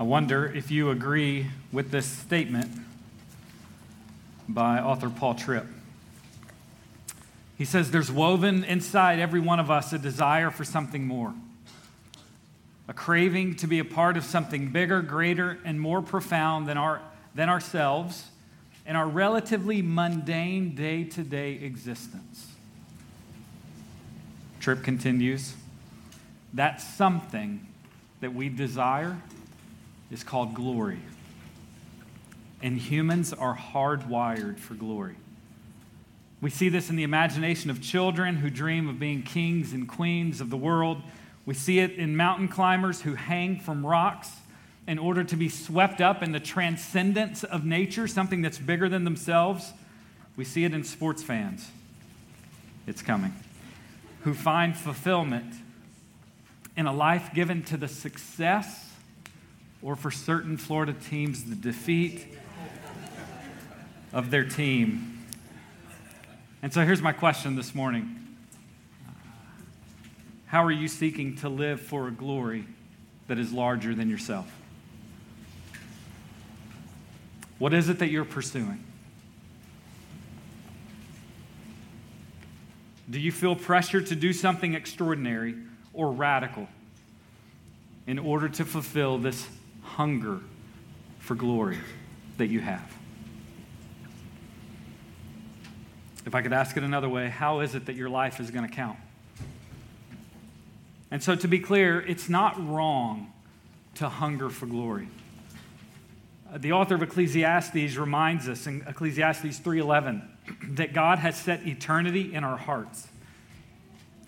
I wonder if you agree with this statement by author Paul Tripp. He says, There's woven inside every one of us a desire for something more, a craving to be a part of something bigger, greater, and more profound than, our, than ourselves and our relatively mundane day to day existence. Tripp continues, That something that we desire is called glory. And humans are hardwired for glory. We see this in the imagination of children who dream of being kings and queens of the world. We see it in mountain climbers who hang from rocks in order to be swept up in the transcendence of nature, something that's bigger than themselves. We see it in sports fans. It's coming. Who find fulfillment in a life given to the success or for certain Florida teams, the defeat of their team. And so here's my question this morning How are you seeking to live for a glory that is larger than yourself? What is it that you're pursuing? Do you feel pressure to do something extraordinary or radical in order to fulfill this hunger for glory that you have. If I could ask it another way, how is it that your life is going to count? And so, to be clear, it's not wrong to hunger for glory. Uh, the author of Ecclesiastes reminds us in Ecclesiastes 3:11 that God has set eternity in our hearts.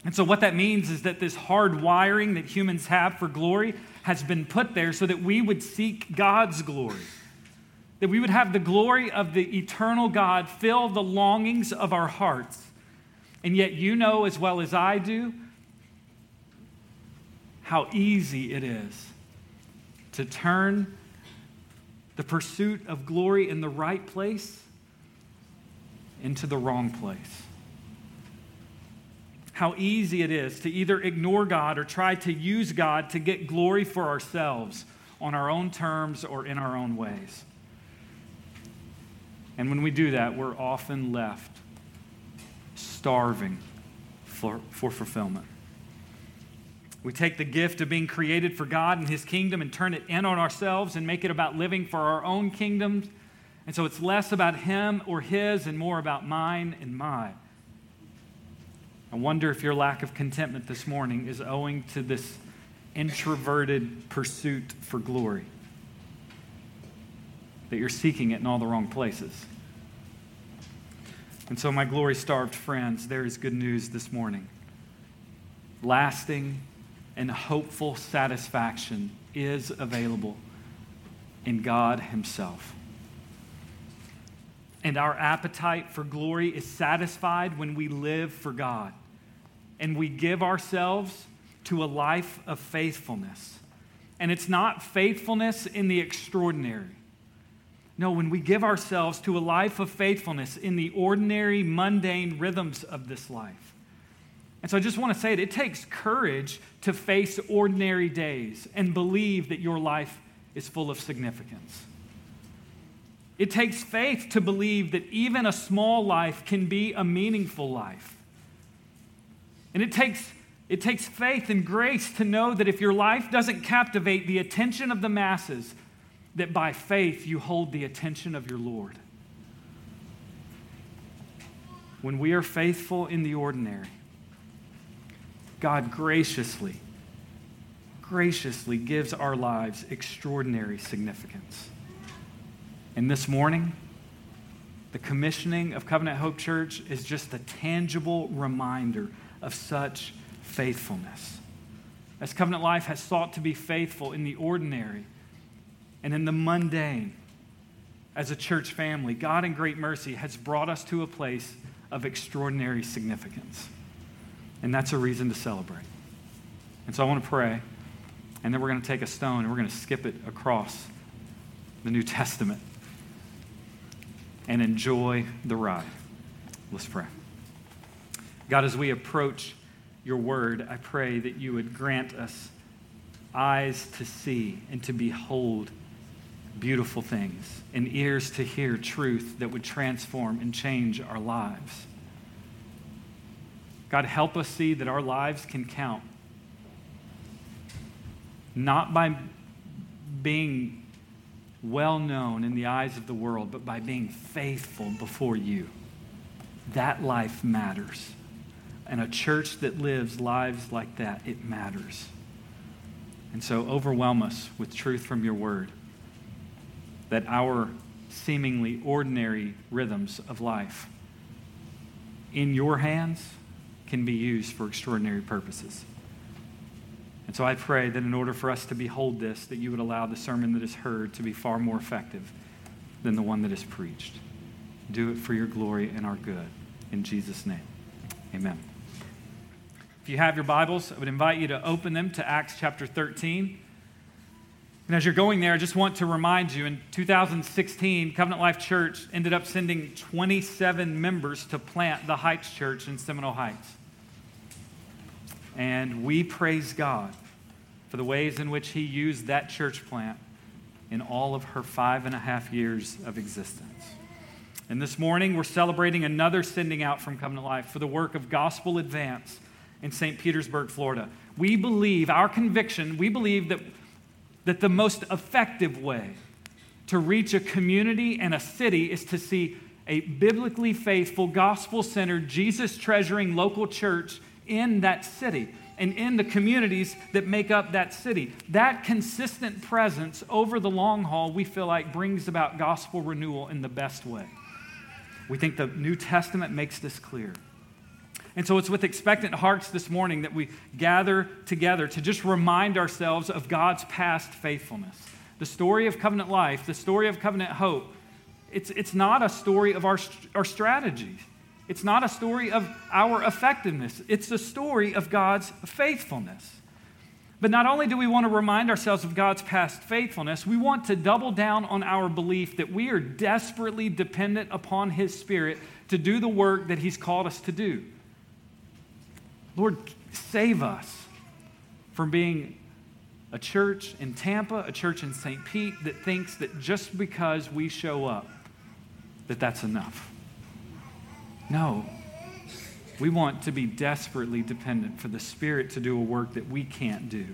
And so, what that means is that this hard wiring that humans have for glory has been put there so that we would seek God's glory. That we would have the glory of the eternal God fill the longings of our hearts. And yet, you know as well as I do how easy it is to turn the pursuit of glory in the right place into the wrong place how easy it is to either ignore God or try to use God to get glory for ourselves on our own terms or in our own ways. And when we do that, we're often left starving for, for fulfillment. We take the gift of being created for God and His kingdom and turn it in on ourselves and make it about living for our own kingdoms. And so it's less about Him or His and more about mine and mine. I wonder if your lack of contentment this morning is owing to this introverted pursuit for glory, that you're seeking it in all the wrong places. And so, my glory starved friends, there is good news this morning. Lasting and hopeful satisfaction is available in God Himself. And our appetite for glory is satisfied when we live for God and we give ourselves to a life of faithfulness. And it's not faithfulness in the extraordinary. No, when we give ourselves to a life of faithfulness in the ordinary, mundane rhythms of this life. And so I just want to say it, it takes courage to face ordinary days and believe that your life is full of significance. It takes faith to believe that even a small life can be a meaningful life. And it takes, it takes faith and grace to know that if your life doesn't captivate the attention of the masses, that by faith you hold the attention of your Lord. When we are faithful in the ordinary, God graciously, graciously gives our lives extraordinary significance. And this morning, the commissioning of Covenant Hope Church is just a tangible reminder of such faithfulness. As covenant life has sought to be faithful in the ordinary and in the mundane, as a church family, God in great mercy has brought us to a place of extraordinary significance. And that's a reason to celebrate. And so I want to pray, and then we're going to take a stone and we're going to skip it across the New Testament and enjoy the ride. Let's pray. God, as we approach your word, I pray that you would grant us eyes to see and to behold beautiful things, and ears to hear truth that would transform and change our lives. God, help us see that our lives can count, not by being well known in the eyes of the world, but by being faithful before you. That life matters. And a church that lives lives like that, it matters. And so overwhelm us with truth from your word that our seemingly ordinary rhythms of life in your hands can be used for extraordinary purposes. And so I pray that in order for us to behold this, that you would allow the sermon that is heard to be far more effective than the one that is preached. Do it for your glory and our good. In Jesus' name, amen. If you have your Bibles, I would invite you to open them to Acts chapter 13. And as you're going there, I just want to remind you in 2016, Covenant Life Church ended up sending 27 members to plant the Heights Church in Seminole Heights. And we praise God for the ways in which He used that church plant in all of her five and a half years of existence. And this morning, we're celebrating another sending out from Covenant Life for the work of Gospel Advance in St. Petersburg, Florida. We believe, our conviction, we believe that that the most effective way to reach a community and a city is to see a biblically faithful, gospel centered, Jesus treasuring local church in that city and in the communities that make up that city. That consistent presence over the long haul, we feel like brings about gospel renewal in the best way. We think the New Testament makes this clear. And so it's with expectant hearts this morning that we gather together to just remind ourselves of God's past faithfulness. The story of covenant life, the story of covenant hope, it's, it's not a story of our, our strategies. It's not a story of our effectiveness. It's a story of God's faithfulness. But not only do we want to remind ourselves of God's past faithfulness, we want to double down on our belief that we are desperately dependent upon His Spirit to do the work that He's called us to do. Lord, save us from being a church in Tampa, a church in St. Pete that thinks that just because we show up, that that's enough. No. We want to be desperately dependent for the Spirit to do a work that we can't do.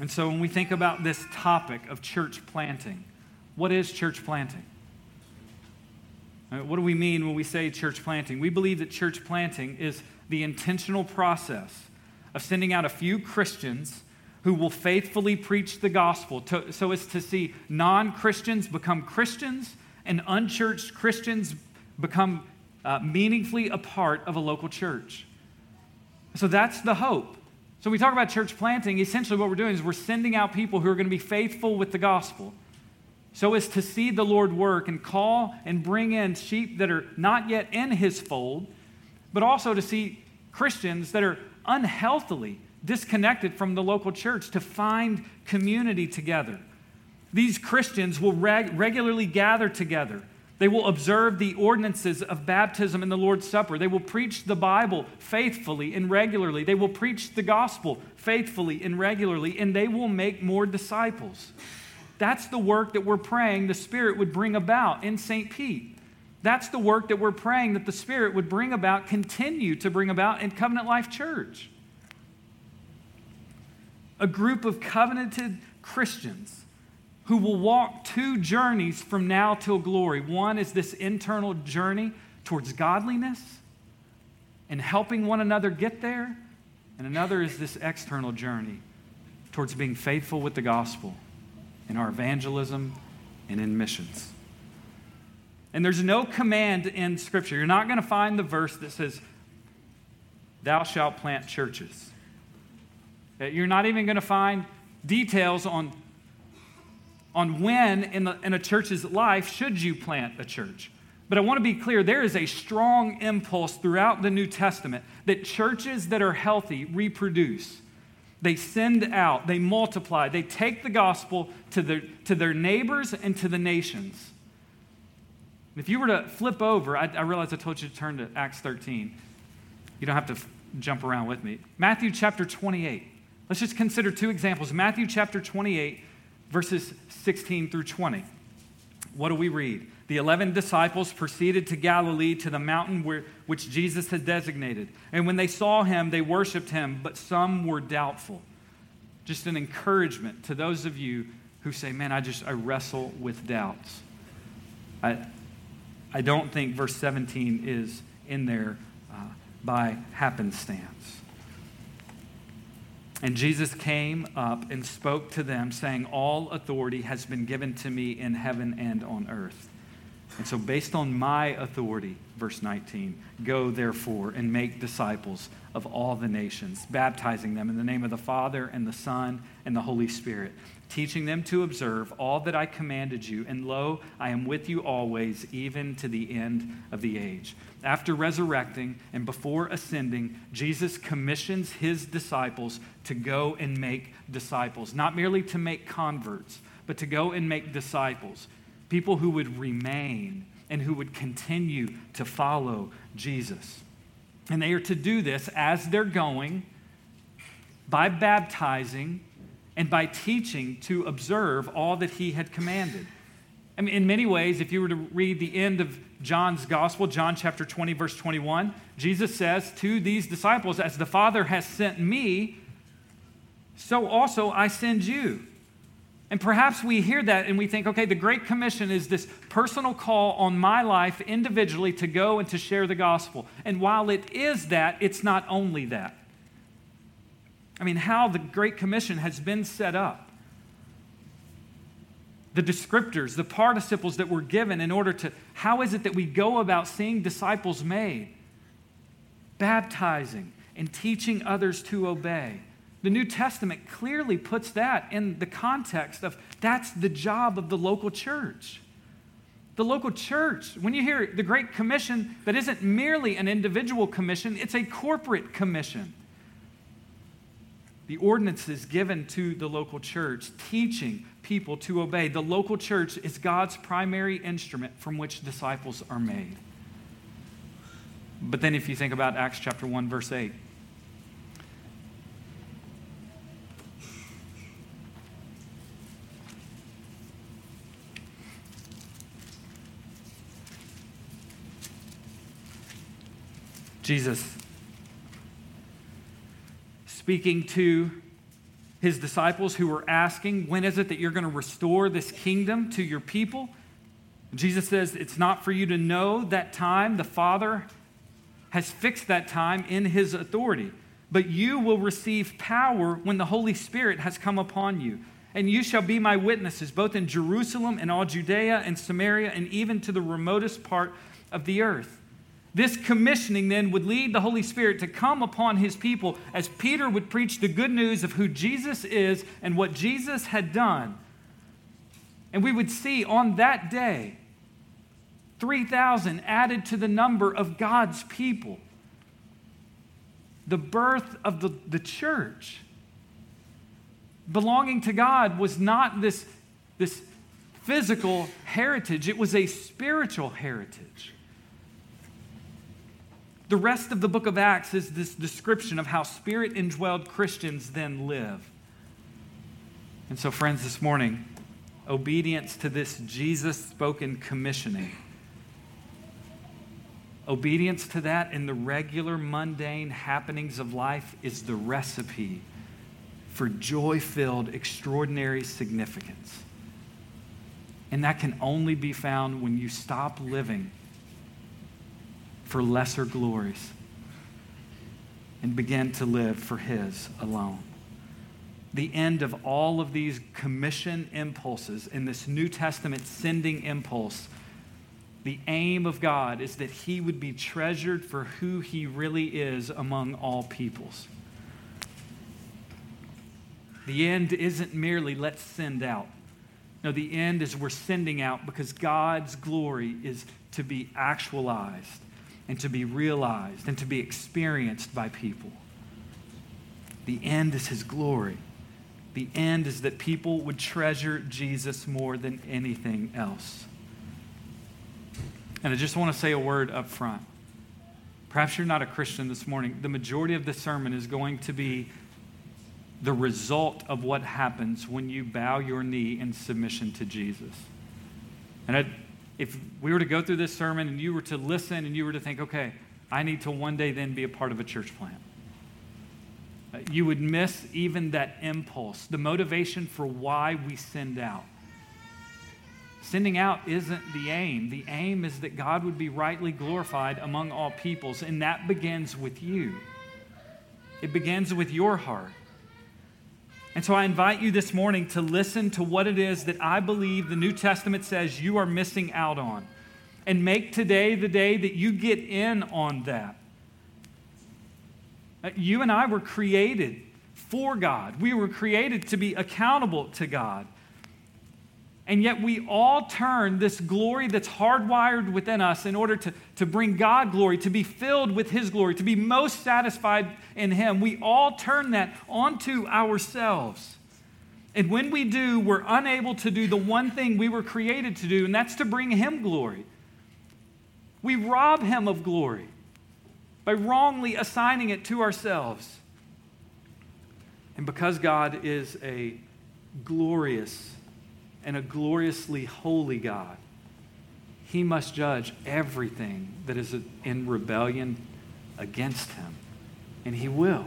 And so when we think about this topic of church planting, what is church planting? Uh, what do we mean when we say church planting? We believe that church planting is the intentional process of sending out a few Christians who will faithfully preach the gospel to, so as to see non Christians become Christians and unchurched Christians become uh, meaningfully a part of a local church. So that's the hope. So we talk about church planting. Essentially, what we're doing is we're sending out people who are going to be faithful with the gospel so as to see the Lord work and call and bring in sheep that are not yet in his fold, but also to see Christians that are unhealthily disconnected from the local church to find community together. These Christians will reg- regularly gather together. They will observe the ordinances of baptism and the Lord's Supper. They will preach the Bible faithfully and regularly. They will preach the gospel faithfully and regularly, and they will make more disciples. That's the work that we're praying the Spirit would bring about in St. Pete. That's the work that we're praying that the Spirit would bring about, continue to bring about in Covenant Life Church. A group of covenanted Christians who will walk two journeys from now till glory. One is this internal journey towards godliness and helping one another get there, and another is this external journey towards being faithful with the gospel in our evangelism, and in missions. And there's no command in Scripture. You're not going to find the verse that says, Thou shalt plant churches. Uh, you're not even going to find details on, on when in, the, in a church's life should you plant a church. But I want to be clear there is a strong impulse throughout the New Testament that churches that are healthy reproduce. They send out, they multiply, they take the gospel to their, to their neighbors and to the nations. If you were to flip over, I, I realize I told you to turn to Acts 13. You don't have to jump around with me. Matthew chapter 28. Let's just consider two examples. Matthew chapter 28, verses 16 through 20. What do we read? The 11 disciples proceeded to Galilee to the mountain where, which Jesus had designated. And when they saw him, they worshiped him, but some were doubtful. Just an encouragement to those of you who say, Man, I just I wrestle with doubts. I, I don't think verse 17 is in there uh, by happenstance. And Jesus came up and spoke to them, saying, All authority has been given to me in heaven and on earth. And so, based on my authority, verse 19, go therefore and make disciples of all the nations, baptizing them in the name of the Father and the Son and the Holy Spirit, teaching them to observe all that I commanded you. And lo, I am with you always, even to the end of the age. After resurrecting and before ascending, Jesus commissions his disciples to go and make disciples, not merely to make converts, but to go and make disciples, people who would remain and who would continue to follow Jesus. And they are to do this as they're going by baptizing and by teaching to observe all that he had commanded. I mean, in many ways, if you were to read the end of John's gospel, John chapter 20, verse 21, Jesus says to these disciples, As the Father has sent me, so also I send you. And perhaps we hear that and we think, okay, the Great Commission is this personal call on my life individually to go and to share the gospel. And while it is that, it's not only that. I mean, how the Great Commission has been set up. The descriptors, the participles that were given in order to, how is it that we go about seeing disciples made? Baptizing and teaching others to obey. The New Testament clearly puts that in the context of that's the job of the local church. The local church, when you hear the Great Commission, that isn't merely an individual commission, it's a corporate commission the ordinances given to the local church, teaching people to obey. The local church is God's primary instrument from which disciples are made. But then, if you think about Acts chapter 1, verse 8, Jesus speaking to his disciples who were asking, When is it that you're going to restore this kingdom to your people? Jesus says, It's not for you to know that time. The Father has fixed that time in his authority. But you will receive power when the Holy Spirit has come upon you. And you shall be my witnesses, both in Jerusalem and all Judea and Samaria and even to the remotest part of the earth. This commissioning then would lead the Holy Spirit to come upon his people as Peter would preach the good news of who Jesus is and what Jesus had done. And we would see on that day 3,000 added to the number of God's people. The birth of the, the church. Belonging to God was not this, this physical heritage, it was a spiritual heritage. The rest of the book of Acts is this description of how spirit indwelled Christians then live. And so, friends, this morning, obedience to this Jesus spoken commissioning, obedience to that in the regular, mundane happenings of life is the recipe for joy filled, extraordinary significance. And that can only be found when you stop living for lesser glories and begin to live for His alone. The end of all of these commission impulses in this New Testament sending impulse, the aim of God is that He would be treasured for who He really is among all peoples. The end isn't merely let's send out. No, the end is we're sending out because God's glory is to be actualized and to be realized and to be experienced by people. The end is his glory. The end is that people would treasure Jesus more than anything else. And I just want to say a word up front. Perhaps you're not a Christian this morning. The majority of the sermon is going to be the result of what happens when you bow your knee in submission to Jesus. And I'd, if we were to go through this sermon and you were to listen and you were to think, okay, I need to one day then be a part of a church plant, uh, you would miss even that impulse, the motivation for why we send out. Sending out isn't the aim. The aim is that God would be rightly glorified among all peoples, and that begins with you. It begins with your heart. And so I invite you this morning to listen to what it is that I believe the New Testament says you are missing out on. And make today the day that you get in on that. Uh, you and I were created for God, we were created to be accountable to God. And yet we all turn this glory that's hardwired within us in order to, to bring God glory, to be filled with His glory, to be most satisfied in Him. We all turn that onto ourselves. And when we do, we're unable to do the one thing we were created to do, and that's to bring Him glory. We rob Him of glory by wrongly assigning it to ourselves. And because God is a glorious, and a gloriously holy God, he must judge everything that is in rebellion against him. And he will.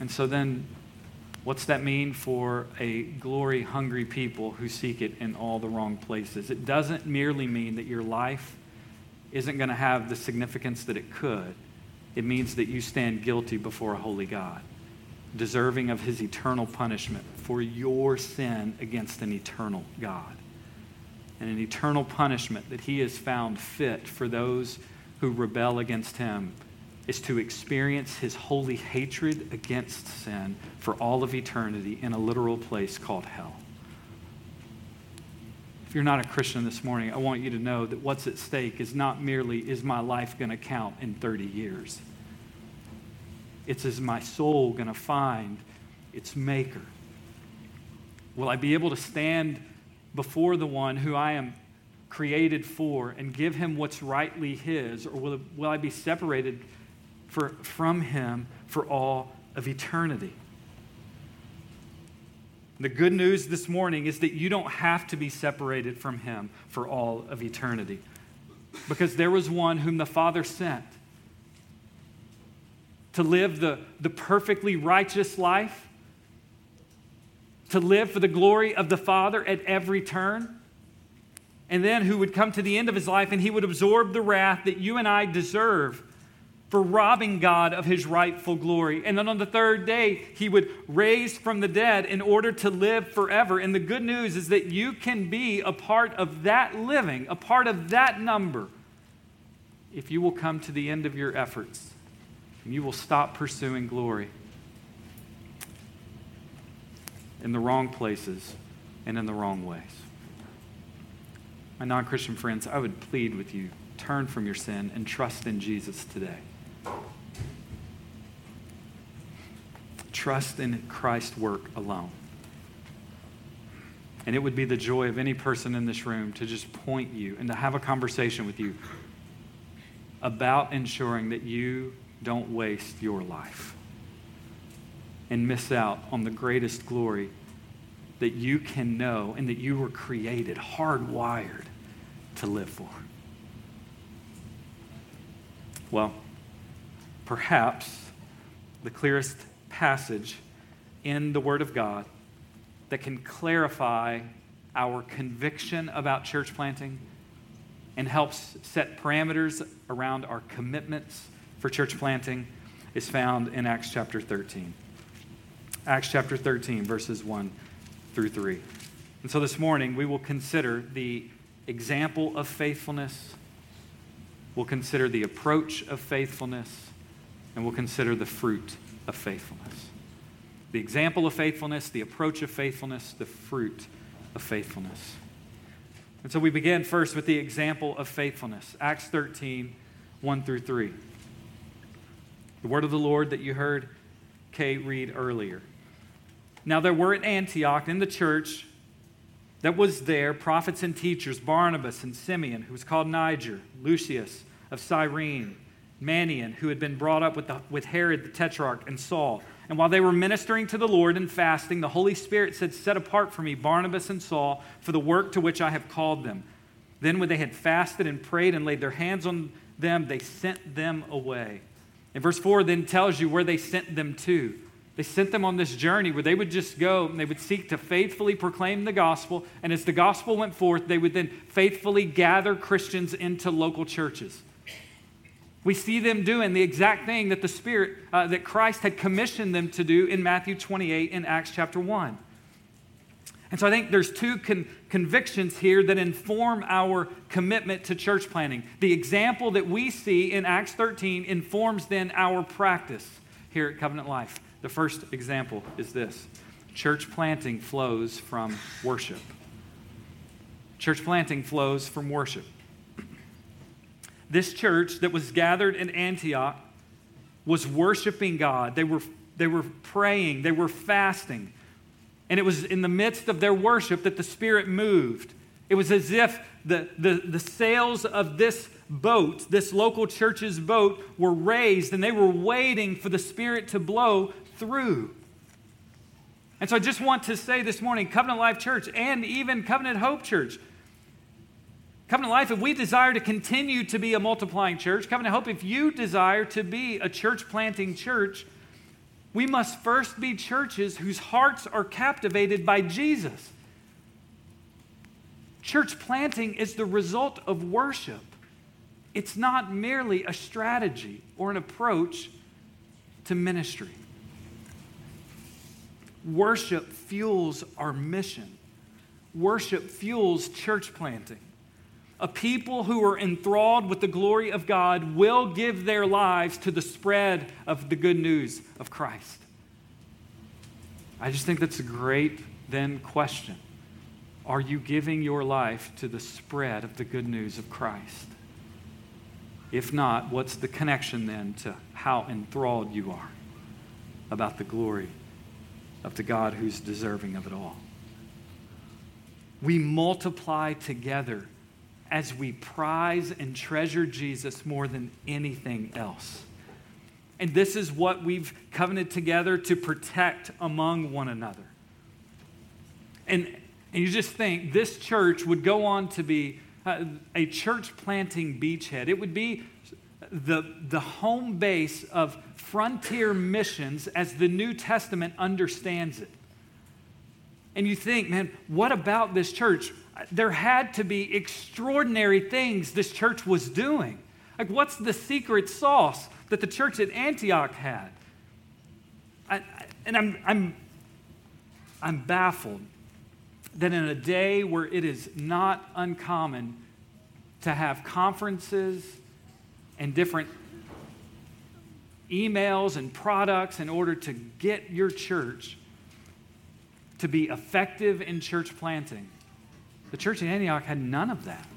And so then, what's that mean for a glory hungry people who seek it in all the wrong places? It doesn't merely mean that your life isn't going to have the significance that it could. It means that you stand guilty before a holy God deserving of his eternal punishment for your sin against an eternal God. And an eternal punishment that he has found fit for those who rebel against him is to experience his holy hatred against sin for all of eternity in a literal place called hell. If you're not a Christian this morning, I want you to know that what's at stake is not merely is my life going to count in 30 years? It's is my soul going to find its maker? Will I be able to stand before the one who I am created for and give him what's rightly his? Or will, will I be separated for, from him for all of eternity? The good news this morning is that you don't have to be separated from him for all of eternity. Because there was one whom the Father sent to live the, the perfectly righteous life, to live for the glory of the Father at every turn, and then who would come to the end of his life and he would absorb the wrath that you and I deserve for robbing God of his rightful glory. And then on the third day, he would raise from the dead in order to live forever. And the good news is that you can be a part of that living, a part of that number, if you will come to the end of your efforts and you will stop pursuing glory in the wrong places and in the wrong ways. My non Christian friends, I would plead with you turn from your sin and trust in Jesus today. Trust in Christ's work alone. And it would be the joy of any person in this room to just point you and to have a conversation with you about ensuring that you don't waste your life and miss out on the greatest glory that you can know and that you were created, hardwired to live for. Well, perhaps the clearest passage in the Word of God that can clarify our conviction about church planting and helps set parameters around our commitments for church planting is found in Acts chapter 13. Acts chapter 13, verses 1 through 3. And so this morning, we will consider the example of faithfulness, we'll consider the approach of faithfulness, and we'll consider the fruit of faithfulness. The example of faithfulness, the approach of faithfulness, the fruit of faithfulness. And so we begin first with the example of faithfulness. Acts 13, 1 through 3. The word of the Lord that you heard Kay read earlier. Now, there were at Antioch in the church that was there prophets and teachers Barnabas and Simeon, who was called Niger, Lucius of Cyrene, Manaen, who had been brought up with, the, with Herod the Tetrarch, and Saul. And while they were ministering to the Lord and fasting, the Holy Spirit said, Set apart for me Barnabas and Saul for the work to which I have called them. Then, when they had fasted and prayed and laid their hands on them, they sent them away. And verse 4 then tells you where they sent them to. They sent them on this journey where they would just go and they would seek to faithfully proclaim the gospel. And as the gospel went forth, they would then faithfully gather Christians into local churches. We see them doing the exact thing that the Spirit, uh, that Christ had commissioned them to do in Matthew 28 in Acts chapter 1. And so I think there's two con- convictions here that inform our commitment to church planting. The example that we see in Acts 13 informs then our practice here at Covenant Life. The first example is this church planting flows from worship. Church planting flows from worship. This church that was gathered in Antioch was worshiping God. They were, they were praying, they were fasting. And it was in the midst of their worship that the Spirit moved. It was as if the, the, the sails of this boat, this local church's boat, were raised and they were waiting for the Spirit to blow through. And so I just want to say this morning, Covenant Life Church and even Covenant Hope Church, Covenant Life, if we desire to continue to be a multiplying church, Covenant Hope, if you desire to be a church planting church, we must first be churches whose hearts are captivated by Jesus. Church planting is the result of worship. It's not merely a strategy or an approach to ministry. Worship fuels our mission. Worship fuels church planting. A people who are enthralled with the glory of God will give their lives to the spread of the good news of Christ. I just think that's a great, then, question. Are you giving your life to the spread of the good news of Christ? If not, what's the connection then to how enthralled you are about the glory of the God who's deserving of it all? We multiply together as we prize and treasure Jesus more than anything else. And this is what we've covenanted together to protect among one another. And, and you just think this church would go on to be uh, a church planting beachhead. It would be the, the home base of frontier missions as the New Testament understands it. And you think, man, what about this church? There had to be extraordinary things this church was doing. Like, what's the secret sauce that the church at Antioch had? I, and I'm, I'm, I'm baffled that in a day where it is not uncommon to have conferences and different emails and products in order to get your church to be effective in church planting. The church in Antioch had none of that.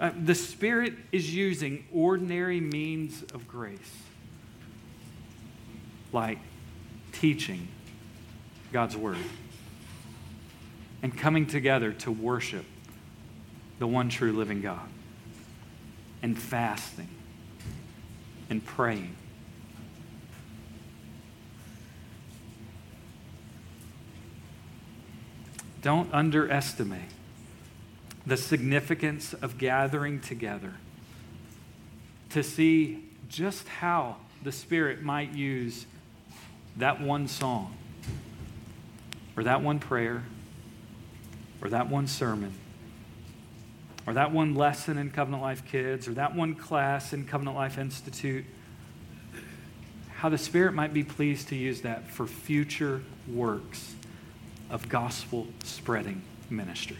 Uh, the Spirit is using ordinary means of grace, like teaching God's Word and coming together to worship the one true living God and fasting and praying. Don't underestimate the significance of gathering together to see just how the Spirit might use that one song or that one prayer or that one sermon or that one lesson in Covenant Life Kids or that one class in Covenant Life Institute. How the Spirit might be pleased to use that for future works of gospel spreading ministry.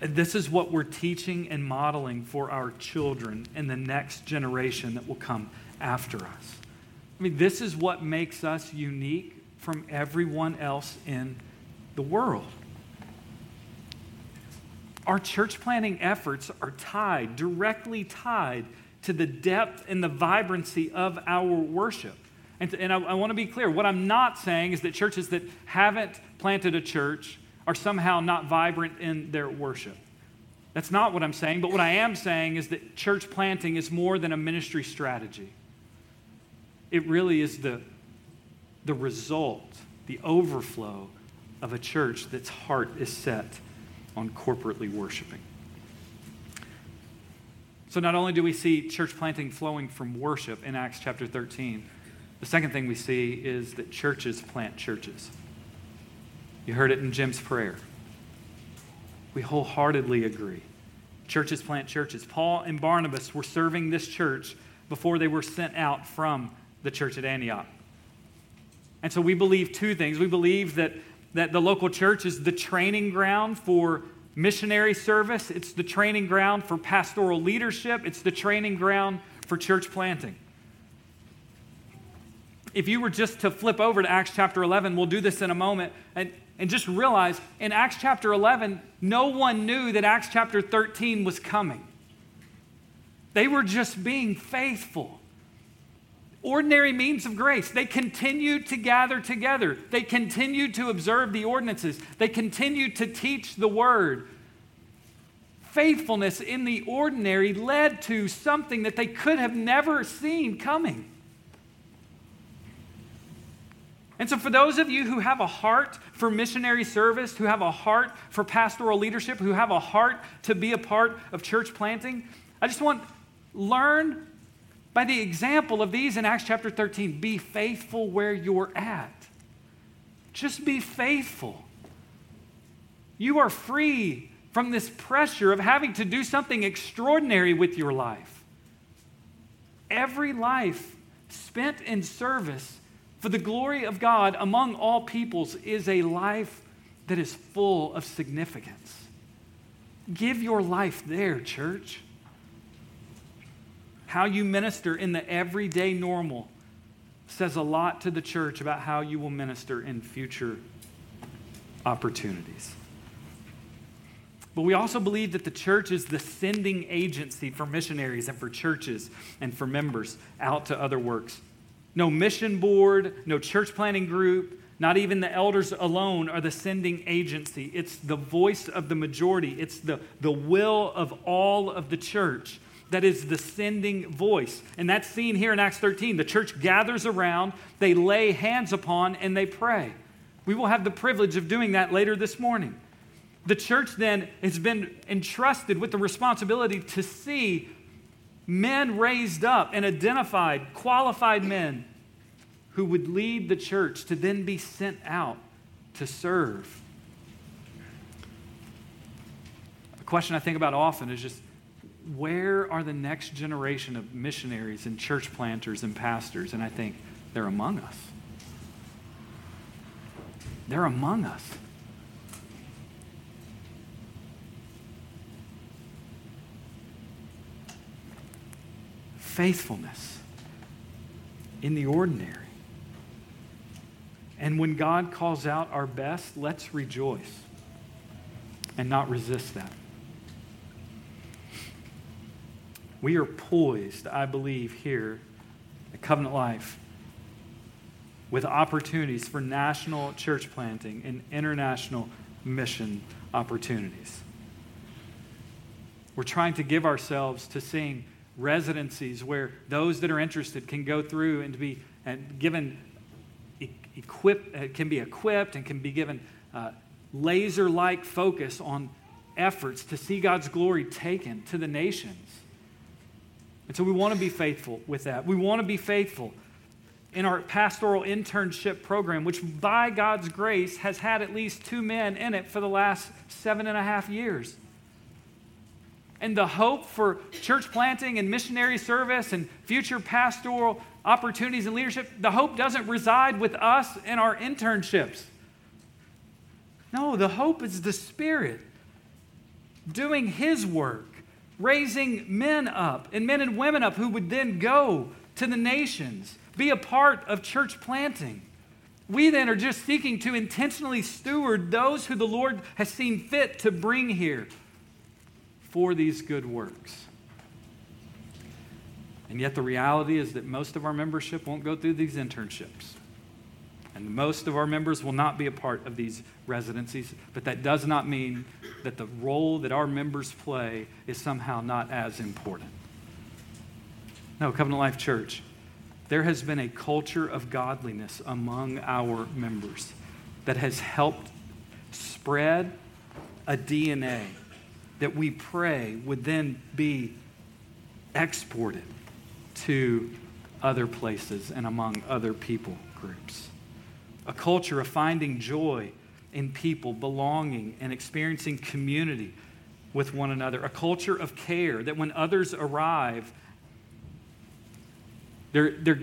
And this is what we're teaching and modeling for our children and the next generation that will come after us. I mean, this is what makes us unique from everyone else in the world. Our church planting efforts are tied, directly tied, to the depth and the vibrancy of our worship. And, and I, I want to be clear what I'm not saying is that churches that haven't planted a church are somehow not vibrant in their worship. That's not what I'm saying, but what I am saying is that church planting is more than a ministry strategy. It really is the, the result, the overflow of a church that's heart is set on corporately worshiping. So, not only do we see church planting flowing from worship in Acts chapter 13, the second thing we see is that churches plant churches. You heard it in Jim's prayer. We wholeheartedly agree. Churches plant churches. Paul and Barnabas were serving this church before they were sent out from the church at Antioch. And so we believe two things. We believe that, that the local church is the training ground for missionary service, it's the training ground for pastoral leadership, it's the training ground for church planting if you were just to flip over to Acts chapter 11, we'll do this in a moment, and, and just realize in Acts chapter 11, no one knew that Acts chapter 13 was coming. They were just being faithful. Ordinary means of grace. They continued to gather together. They continued to observe the ordinances. They continued to teach the word. Faithfulness in the ordinary led to something that they could have never seen coming. And so, for those of you who have a heart for missionary service, who have a heart for pastoral leadership, who have a heart to be a part of church planting, I just want learn by the example of these in Acts chapter 13. Be faithful where you're at. Just be faithful. You are free from this pressure of having to do something extraordinary with your life. Every life spent in service for the glory of God among all peoples is a life that is full of significance. Give your life there, church. How you minister in the everyday normal says a lot to the church about how you will minister in future opportunities. But we also believe that the church is the sending agency for missionaries and for churches and for members out to other works no mission board, no church planting group, not even the elders alone are the sending agency. It's the voice of the majority, it's the, the will of all of the church that is the sending voice. And that's seen here in Acts 13. The church gathers around, they lay hands upon, and they pray. We will have the privilege of doing that later this morning. The church then has been entrusted with the responsibility to see men raised up and identified, qualified men who would lead the church to then be sent out to serve. A question I think about often is just where are the next generation of missionaries and church planters and pastors? And I think they're among us. They're among us. Faithfulness in the ordinary. And when God calls out our best, let's rejoice and not resist that. We are poised, I believe, here at Covenant Life with opportunities for national church planting and international mission opportunities. We're trying to give ourselves to seeing residencies where those that are interested can go through and be and given equip uh, can be equipped and can be given uh, laser like focus on efforts to see God's glory taken to the nations. And so we want to be faithful with that. We want to be faithful in our pastoral internship program, which by God's grace has had at least two men in it for the last seven and a half years and the hope for church planting and missionary service and future pastoral opportunities and leadership, the hope doesn't reside with us in our internships. No, the hope is the Spirit doing His work, raising men up and men and women up who would then go to the nations, be a part of church planting. We then are just seeking to intentionally steward those who the Lord has seen fit to bring here for these good works. And yet, the reality is that most of our membership won't go through these internships. And most of our members will not be a part of these residencies, but that does not mean that the role that our members play is somehow not as important. No, Covenant Life Church, there has been a culture of godliness among our members that has helped spread a DNA that we pray would then be exported to other places and among other people groups. A culture of finding joy in people, belonging, and experiencing community with one another. A culture of care that when others arrive, they're, they're,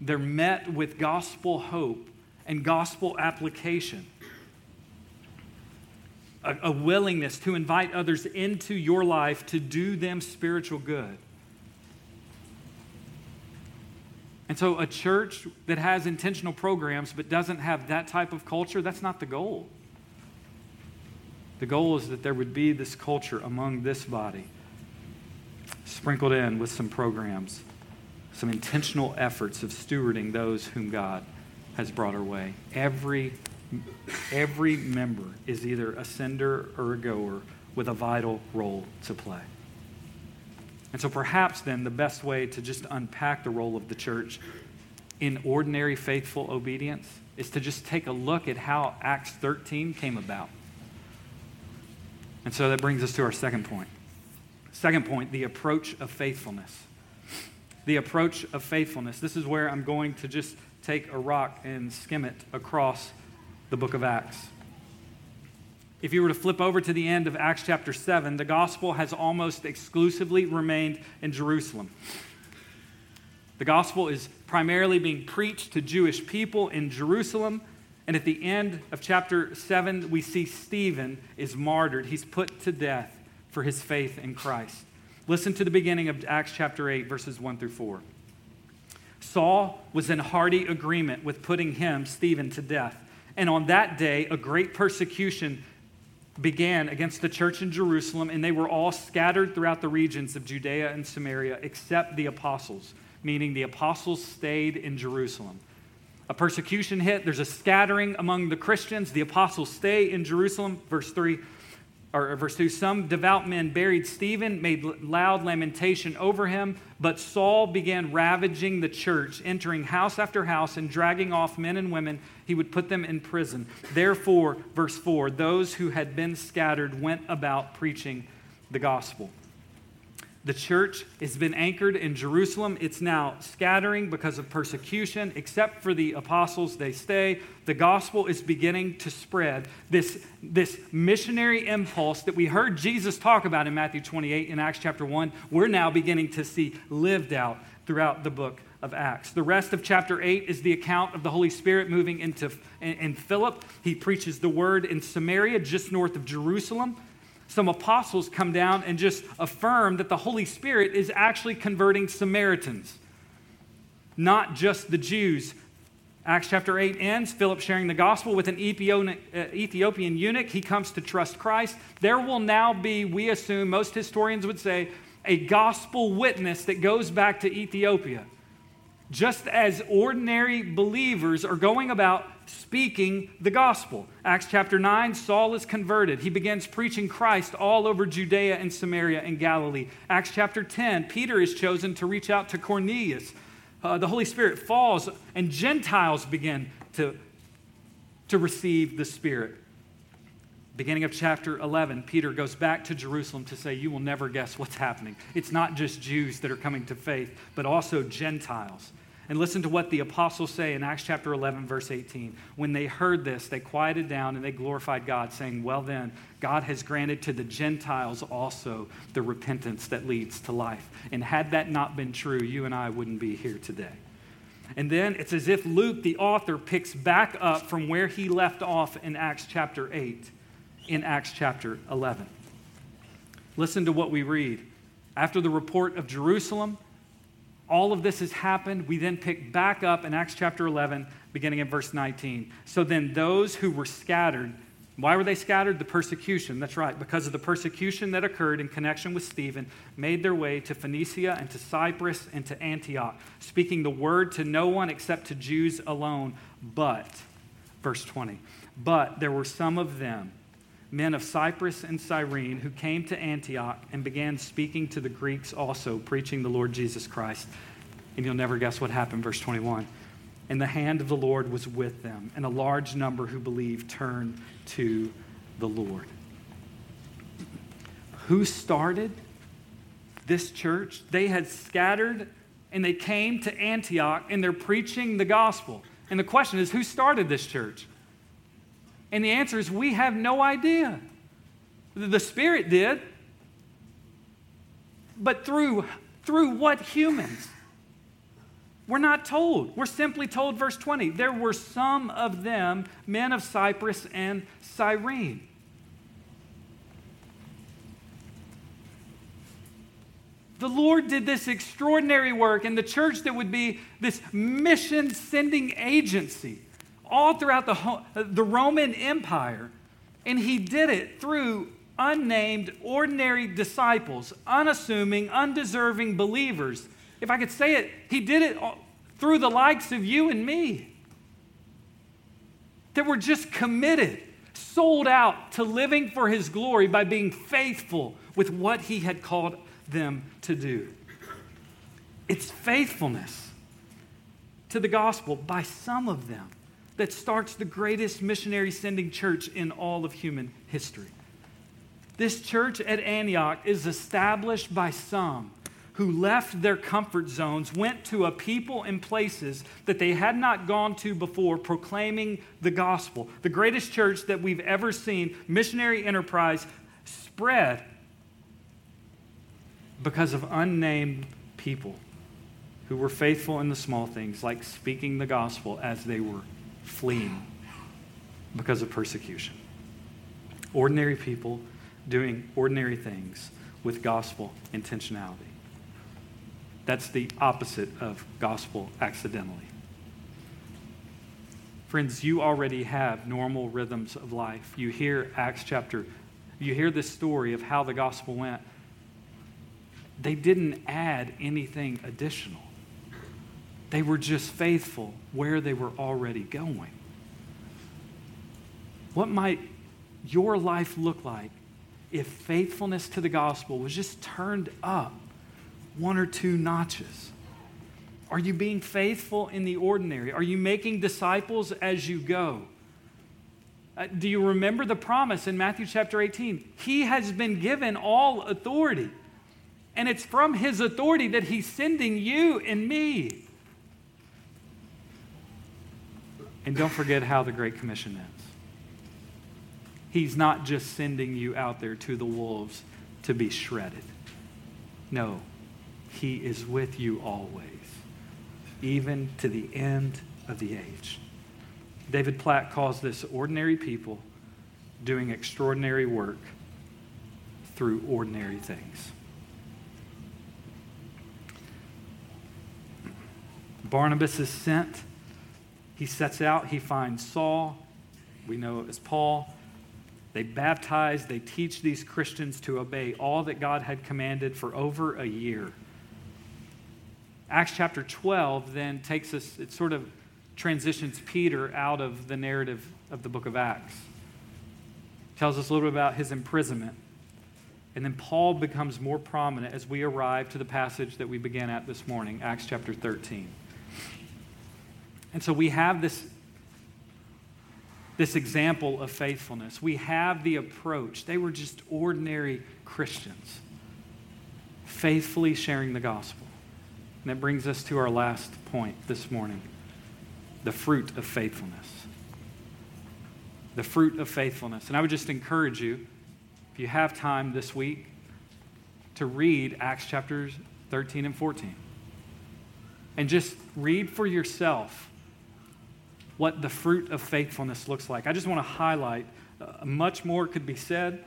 they're met with gospel hope and gospel application. A, a willingness to invite others into your life to do them spiritual good. And so, a church that has intentional programs but doesn't have that type of culture, that's not the goal. The goal is that there would be this culture among this body, sprinkled in with some programs, some intentional efforts of stewarding those whom God has brought our way. Every, every member is either a sender or a goer with a vital role to play. And so perhaps then the best way to just unpack the role of the church in ordinary faithful obedience is to just take a look at how Acts 13 came about. And so that brings us to our second point. Second point, the approach of faithfulness. The approach of faithfulness. This is where I'm going to just take a rock and skim it across the book of Acts. If you were to flip over to the end of Acts chapter 7, the gospel has almost exclusively remained in Jerusalem. The gospel is primarily being preached to Jewish people in Jerusalem. And at the end of chapter 7, we see Stephen is martyred. He's put to death for his faith in Christ. Listen to the beginning of Acts chapter 8, verses 1 through 4. Saul was in hearty agreement with putting him, Stephen, to death. And on that day, a great persecution began against the church in Jerusalem, and they were all scattered throughout the regions of Judea and Samaria, except the apostles, meaning the apostles stayed in Jerusalem. A persecution hit, there's a scattering among the Christians. The apostles stay in Jerusalem. Verse 3 or verse 2 some devout men buried Stephen, made loud lamentation over him, but Saul began ravaging the church, entering house after house and dragging off men and women. He would put them in prison. Therefore, verse 4 those who had been scattered went about preaching the gospel. The church has been anchored in Jerusalem. It's now scattering because of persecution. Except for the apostles, they stay. The gospel is beginning to spread. This, this missionary impulse that we heard Jesus talk about in Matthew 28 in Acts chapter 1, we're now beginning to see lived out throughout the book of Acts. The rest of chapter 8 is the account of the Holy Spirit moving into in, in Philip. He preaches the word in Samaria, just north of Jerusalem some apostles come down and just affirm that the Holy Spirit is actually converting Samaritans, not just the Jews. Acts chapter 8 ends, Philip sharing the gospel with an uh, Ethiopian eunuch. He comes to trust Christ. There will now be, we assume, most historians would say, a gospel witness that goes back to Ethiopia. Just as ordinary believers are going about speaking the gospel. Acts chapter 9, Saul is converted. He begins preaching Christ all over Judea and Samaria and Galilee. Acts chapter 10, Peter is chosen to reach out to Cornelius. Uh, the Holy Spirit falls, and Gentiles begin to, to receive the Spirit. Beginning of chapter 11, Peter goes back to Jerusalem to say, You will never guess what's happening. It's not just Jews that are coming to faith, but also Gentiles. And listen to what the apostles say in Acts chapter 11, verse 18. When they heard this, they quieted down and they glorified God, saying, Well, then, God has granted to the Gentiles also the repentance that leads to life. And had that not been true, you and I wouldn't be here today. And then it's as if Luke, the author, picks back up from where he left off in Acts chapter 8, in Acts chapter 11. Listen to what we read. After the report of Jerusalem, all of this has happened. We then pick back up in Acts chapter 11, beginning in verse 19. So then those who were scattered Why were they scattered? The persecution. That's right. Because of the persecution that occurred in connection with Stephen, made their way to Phoenicia and to Cyprus and to Antioch, speaking the word to no one except to Jews alone. But, verse 20, but there were some of them, men of Cyprus and Cyrene, who came to Antioch and began speaking to the Greeks also, preaching the Lord Jesus Christ. And you'll never guess what happened, verse 21. And the hand of the Lord was with them, and a large number who believed turned to the Lord. Who started this church? They had scattered and they came to Antioch and they're preaching the gospel. And the question is who started this church? And the answer is we have no idea. The Spirit did. But through, through what humans? We're not told. We're simply told, verse 20, there were some of them, men of Cyprus and Cyrene. The Lord did this extraordinary work and the church that would be this mission sending agency all throughout the, the Roman Empire. And He did it through unnamed, ordinary disciples, unassuming, undeserving believers if I could say it, he did it through the likes of you and me that were just committed, sold out to living for his glory by being faithful with what he had called them to do. It's faithfulness to the gospel by some of them that starts the greatest missionary sending church in all of human history. This church at Antioch is established by some who left their comfort zones, went to a people and places that they had not gone to before, proclaiming the gospel. The greatest church that we've ever seen, missionary enterprise, spread because of unnamed people who were faithful in the small things, like speaking the gospel as they were fleeing because of persecution. Ordinary people doing ordinary things with gospel intentionality. That's the opposite of gospel accidentally. Friends, you already have normal rhythms of life. You hear Acts chapter, you hear this story of how the gospel went. They didn't add anything additional, they were just faithful where they were already going. What might your life look like if faithfulness to the gospel was just turned up one or two notches? Are you being faithful in the ordinary? Are you making disciples as you go? Uh, do you remember the promise in Matthew chapter 18? He has been given all authority. And it's from his authority that he's sending you and me. And don't forget how the Great Commission ends. He's not just sending you out there to the wolves to be shredded. No, he is with you always, even to the end of the age. David Platt calls this ordinary people doing extraordinary work through ordinary things. Barnabas is sent. He sets out, he finds Saul, we know it as Paul. They baptize, they teach these Christians to obey all that God had commanded for over a year. Acts chapter 12 then takes us, it sort of transitions Peter out of the narrative of the book of Acts. Tells us a little bit about his imprisonment. And then Paul becomes more prominent as we arrive to the passage that we began at this morning, Acts chapter 13. And so we have this, this example of faithfulness. We have the approach. They were just ordinary Christians, faithfully sharing the gospel. And that brings us to our last point this morning the fruit of faithfulness. The fruit of faithfulness. And I would just encourage you, if you have time this week, to read Acts chapters 13 and 14. And just read for yourself what the fruit of faithfulness looks like. I just want to highlight, uh, much more could be said.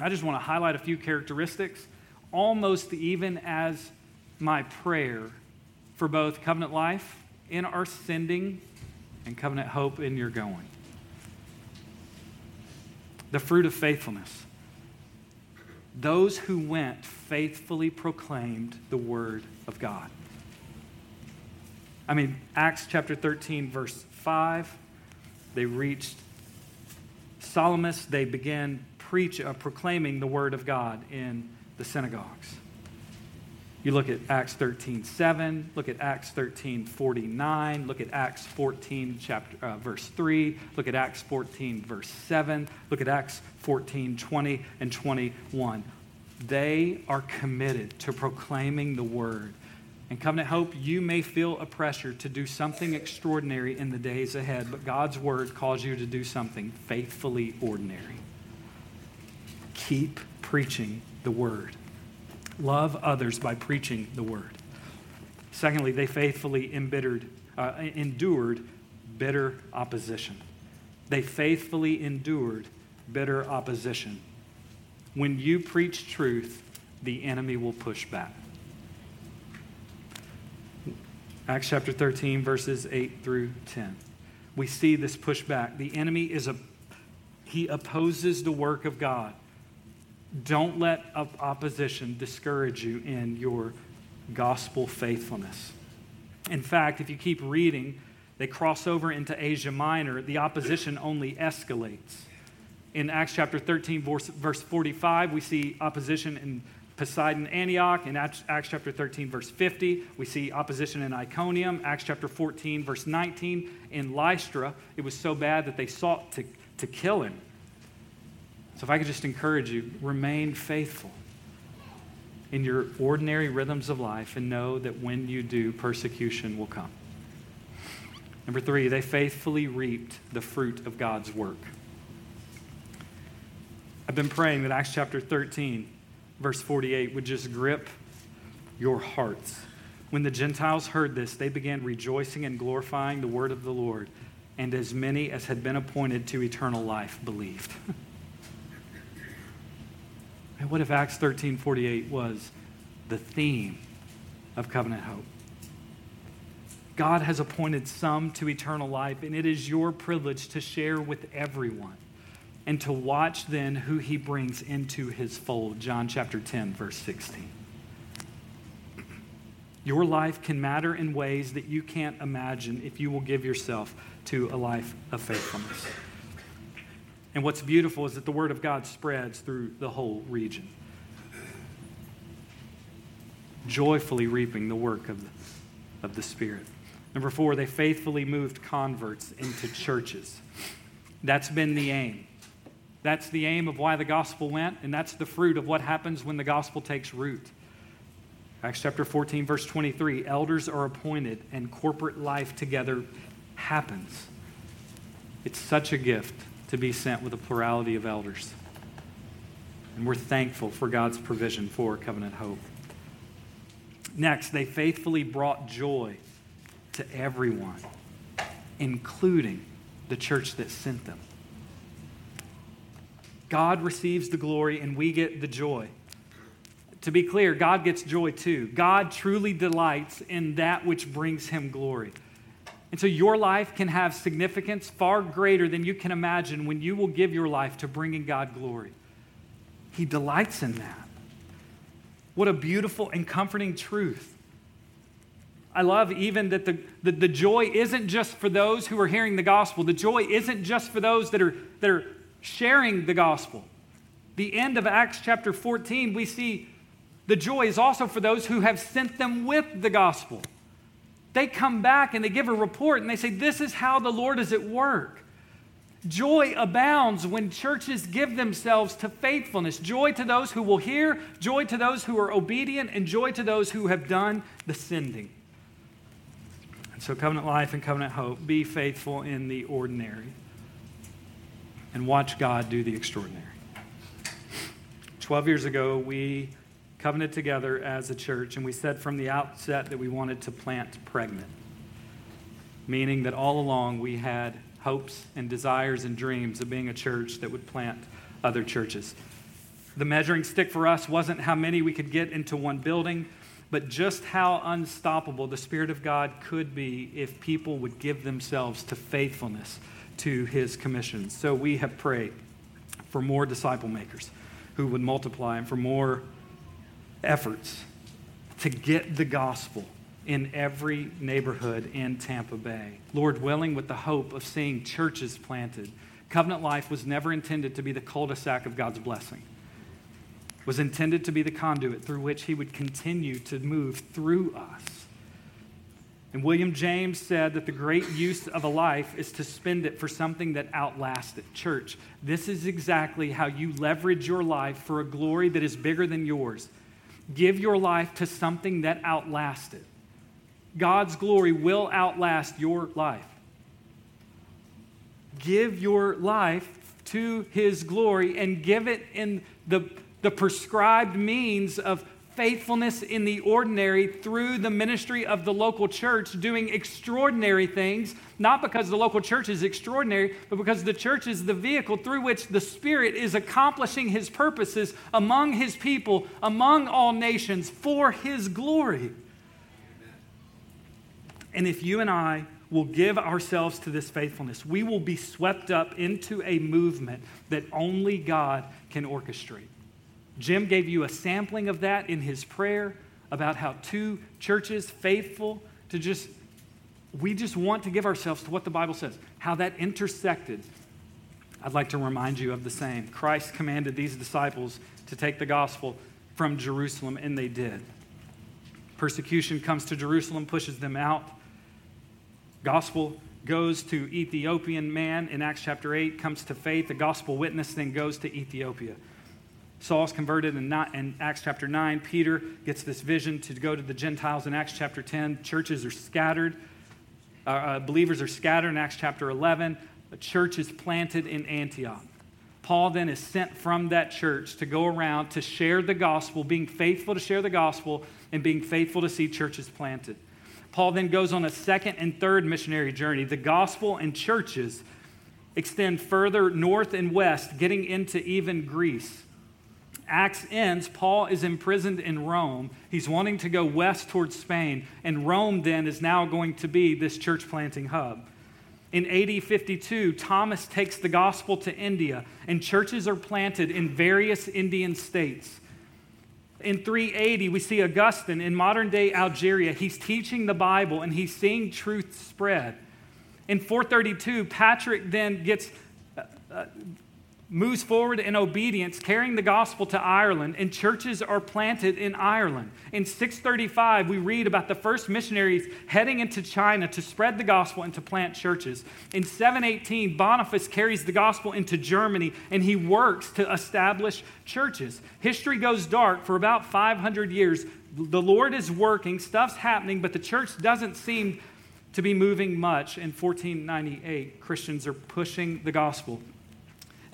I just want to highlight a few characteristics, almost even as my prayer for both covenant life in our sending and covenant hope in your going. the fruit of faithfulness. Those who went faithfully proclaimed the word of God. I mean, Acts chapter 13, verse 5, they reached Salamis, they began preach, uh, proclaiming the word of God in the synagogues. You look at Acts 13, 7, look at Acts 13, 49, look at Acts 14, chapter, uh, verse 3, look at Acts 14, verse 7, look at Acts 14, 20 and 21. They are committed to proclaiming the word. And Covenant Hope, you may feel a pressure to do something extraordinary in the days ahead, but God's word calls you to do something faithfully ordinary. Keep preaching the word. Love others by preaching the word. Secondly, they faithfully embittered, uh, endured bitter opposition. They faithfully endured bitter opposition. When you preach truth, the enemy will push back. Acts chapter 13, verses 8 through 10. We see this pushback. The enemy is a he opposes the work of God. Don't let opposition discourage you in your gospel faithfulness. In fact, if you keep reading, they cross over into Asia Minor, the opposition only escalates. In Acts chapter 13, verse 45, we see opposition in Pisidian Antioch. In Acts, Acts chapter 13, verse 50, we see opposition in Iconium. Acts chapter 14, verse 19, in Lystra, it was so bad that they sought to, to kill him. So, if I could just encourage you, remain faithful in your ordinary rhythms of life and know that when you do, persecution will come. Number three, they faithfully reaped the fruit of God's work. I've been praying that Acts chapter 13, verse 48, would just grip your hearts. When the Gentiles heard this, they began rejoicing and glorifying the word of the Lord, and as many as had been appointed to eternal life believed. And what if Acts 13 48 was the theme of covenant hope? God has appointed some to eternal life, and it is your privilege to share with everyone and to watch then who he brings into his fold. John chapter 10, verse 16. Your life can matter in ways that you can't imagine if you will give yourself to a life of faithfulness. And what's beautiful is that the Word of God spreads through the whole region, joyfully reaping the work of the, of the Spirit. Number four, they faithfully moved converts into churches. That's been the aim. That's the aim of why the gospel went, and that's the fruit of what happens when the gospel takes root. Acts chapter 14, verse 23 elders are appointed, and corporate life together happens. It's such a gift to be sent with a plurality of elders. And we're thankful for God's provision for Covenant Hope. Next, they faithfully brought joy to everyone, including the church that sent them. God receives the glory and we get the joy. To be clear, God gets joy too. God truly delights in that which brings him glory. And so your life can have significance far greater than you can imagine when you will give your life to bringing God glory. He delights in that. What a beautiful and comforting truth. I love even that the, the, the, joy isn't just for those who are hearing the gospel. The joy isn't just for those that are, that are sharing the gospel. The end of Acts chapter 14, we see the joy is also for those who have sent them with the gospel. They come back and they give a report and they say, This is how the Lord is at work. Joy abounds when churches give themselves to faithfulness. Joy to those who will hear, joy to those who are obedient, and joy to those who have done the sending. And so, covenant life and covenant hope, be faithful in the ordinary and watch God do the extraordinary. 12 years ago, we covenanted together as a church, and we said from the outset that we wanted to plant pregnant, meaning that all along we had hopes and desires and dreams of being a church that would plant other churches. The measuring stick for us wasn't how many we could get into one building, but just how unstoppable the Spirit of God could be if people would give themselves to faithfulness to His commission. So we have prayed for more disciple makers who would multiply and for more efforts to get the gospel in every neighborhood in Tampa Bay. Lord willing, with the hope of seeing churches planted. Covenant life was never intended to be the cul de sac of God's blessing, it was intended to be the conduit through which He would continue to move through us. And William James said that the great use of a life is to spend it for something that outlasts it. Church, this is exactly how you leverage your life for a glory that is bigger than yours. Give your life to something that outlasts it. God's glory will outlast your life. Give your life to his glory and give it in the, the prescribed means of faithfulness in the ordinary through the ministry of the local church, doing extraordinary things, not because the local church is extraordinary, but because the church is the vehicle through which the Spirit is accomplishing His purposes among His people, among all nations, for His glory. And if you and I will give ourselves to this faithfulness, we will be swept up into a movement that only God can orchestrate. Jim gave you a sampling of that in his prayer about how two churches, faithful to just, we just want to give ourselves to what the Bible says, how that intersected. I'd like to remind you of the same. Christ commanded these disciples to take the gospel from Jerusalem, and they did. Persecution comes to Jerusalem, pushes them out. Gospel goes to Ethiopian man in Acts chapter 8, comes to faith. The gospel witness then goes to Ethiopia. Saul's converted in, in Acts chapter 9. Peter gets this vision to go to the Gentiles in Acts chapter 10. Churches are scattered. Uh, uh, believers are scattered in Acts chapter 11. A church is planted in Antioch. Paul then is sent from that church to go around to share the gospel, being faithful to share the gospel and being faithful to see churches planted. Paul then goes on a second and third missionary journey. The gospel and churches extend further north and west, getting into even Greece. Acts ends, Paul is imprisoned in Rome. He's wanting to go west towards Spain, and Rome then is now going to be this church planting hub. In AD 52, Thomas takes the gospel to India, and churches are planted in various Indian states. In 380, we see Augustine in modern day Algeria. He's teaching the Bible and he's seeing truth spread. In 432, Patrick then gets uh, uh, moves forward in obedience, carrying the gospel to Ireland, and churches are planted in Ireland. In 635, we read about the first missionaries heading into China to spread the gospel and to plant churches. In 718, Boniface carries the gospel into Germany and he works to establish churches. History goes dark for about 500 years. The Lord is working, stuff's happening, but the church doesn't seem to be moving much. In 1498, Christians are pushing the gospel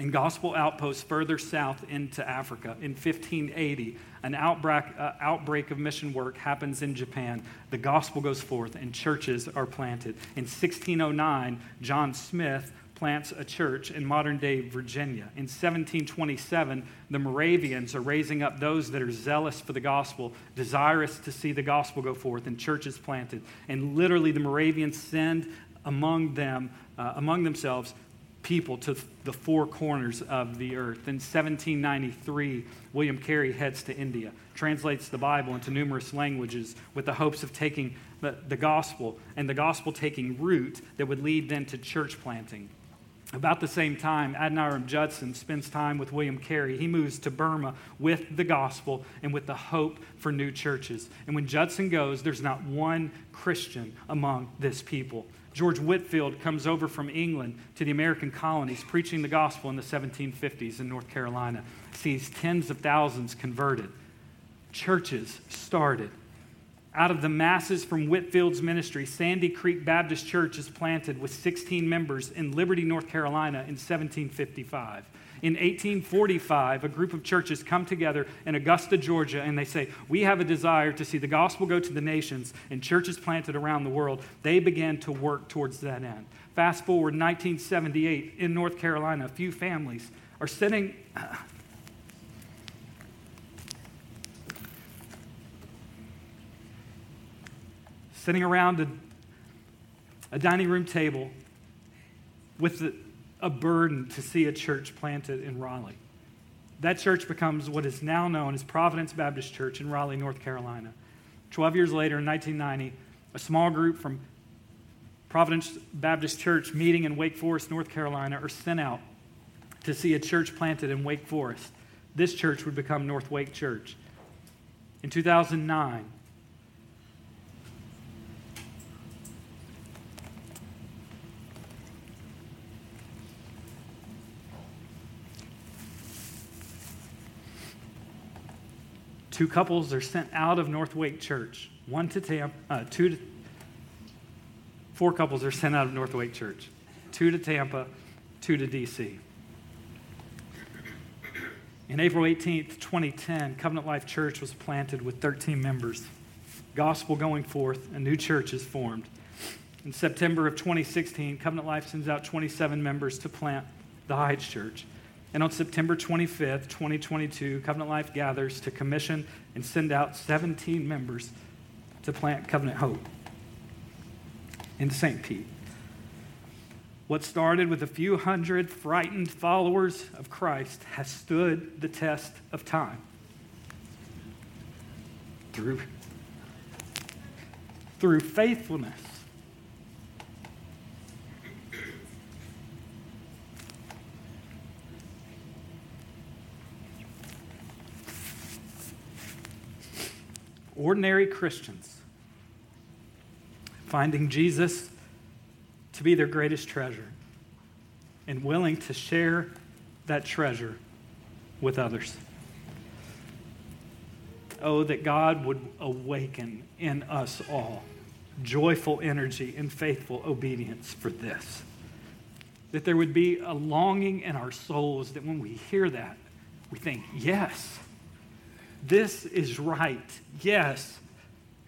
and gospel outposts further south into Africa. In 1580, an outbreak, uh, outbreak of mission work happens in Japan. The gospel goes forth and churches are planted. In 1609, John Smith plants a church in modern day Virginia. In 1727, the Moravians are raising up those that are zealous for the gospel, desirous to see the gospel go forth, and churches planted. And literally, the Moravians send among them, uh, among themselves, people to the four corners of the earth. In 1793, William Carey heads to India, translates the Bible into numerous languages with the hopes of taking the, the gospel and the gospel taking root that would lead then to church planting. About the same time, Adoniram Judson spends time with William Carey. He moves to Burma with the gospel and with the hope for new churches. And when Judson goes, there's not one Christian among this people. George Whitefield comes over from England to the American colonies preaching the gospel in the 1750s in North Carolina, sees tens of thousands converted. Churches started. Out of the masses from Whitefield's ministry, Sandy Creek Baptist Church is planted with 16 members in Liberty, North Carolina in 1755. In 1845, a group of churches come together in Augusta, Georgia, and they say, We have a desire to see the gospel go to the nations and churches planted around the world. They began to work towards that end. Fast forward 1978 in North Carolina, a few families are sitting. sitting around a, a dining room table with the a burden to see a church planted in Raleigh. That church becomes what is now known as Providence Baptist Church in Raleigh, North Carolina. Twelve years later, in 1990, a small group from Providence Baptist Church meeting in Wake Forest, North Carolina, are sent out to see a church planted in Wake Forest. This church would become North Wake Church. In 2009, two couples are sent out of North Wake Church. One to Tampa, uh, two to, four couples are sent out of North Wake Church. Two to Tampa, two to DC. In April 18th, 2010, Covenant Life Church was planted with 13 members. Gospel going forth, a new church is formed. In September of 2016, Covenant Life sends out 27 members to plant the Heights Church. And on September 25th, 2022, Covenant Life gathers to commission and send out 17 members to plant Covenant Hope in St. Pete. What started with a few hundred frightened followers of Christ has stood the test of time. Through, through faithfulness. Ordinary Christians finding Jesus to be their greatest treasure and willing to share that treasure with others. Oh, that God would awaken in us all joyful energy and faithful obedience for this. That there would be a longing in our souls that when we hear that, we think, yes, this is right. Yes,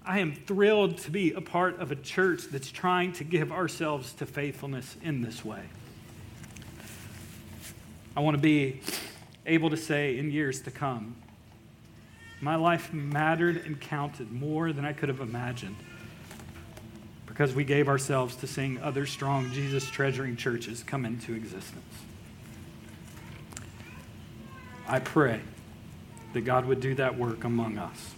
I am thrilled to be a part of a church that's trying to give ourselves to faithfulness in this way. I want to be able to say in years to come, my life mattered and counted more than I could have imagined because we gave ourselves to seeing other strong, Jesus treasuring churches come into existence. I pray that God would do that work among us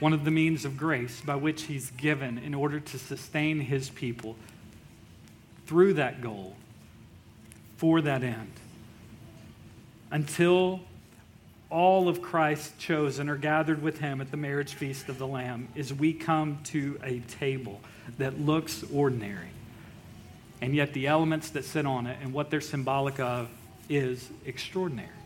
one of the means of grace by which He's given in order to sustain His people through that goal, for that end. Until all of Christ's chosen are gathered with Him at the marriage feast of the Lamb, is we come to a table that looks ordinary. And yet, the elements that sit on it and what they're symbolic of is extraordinary.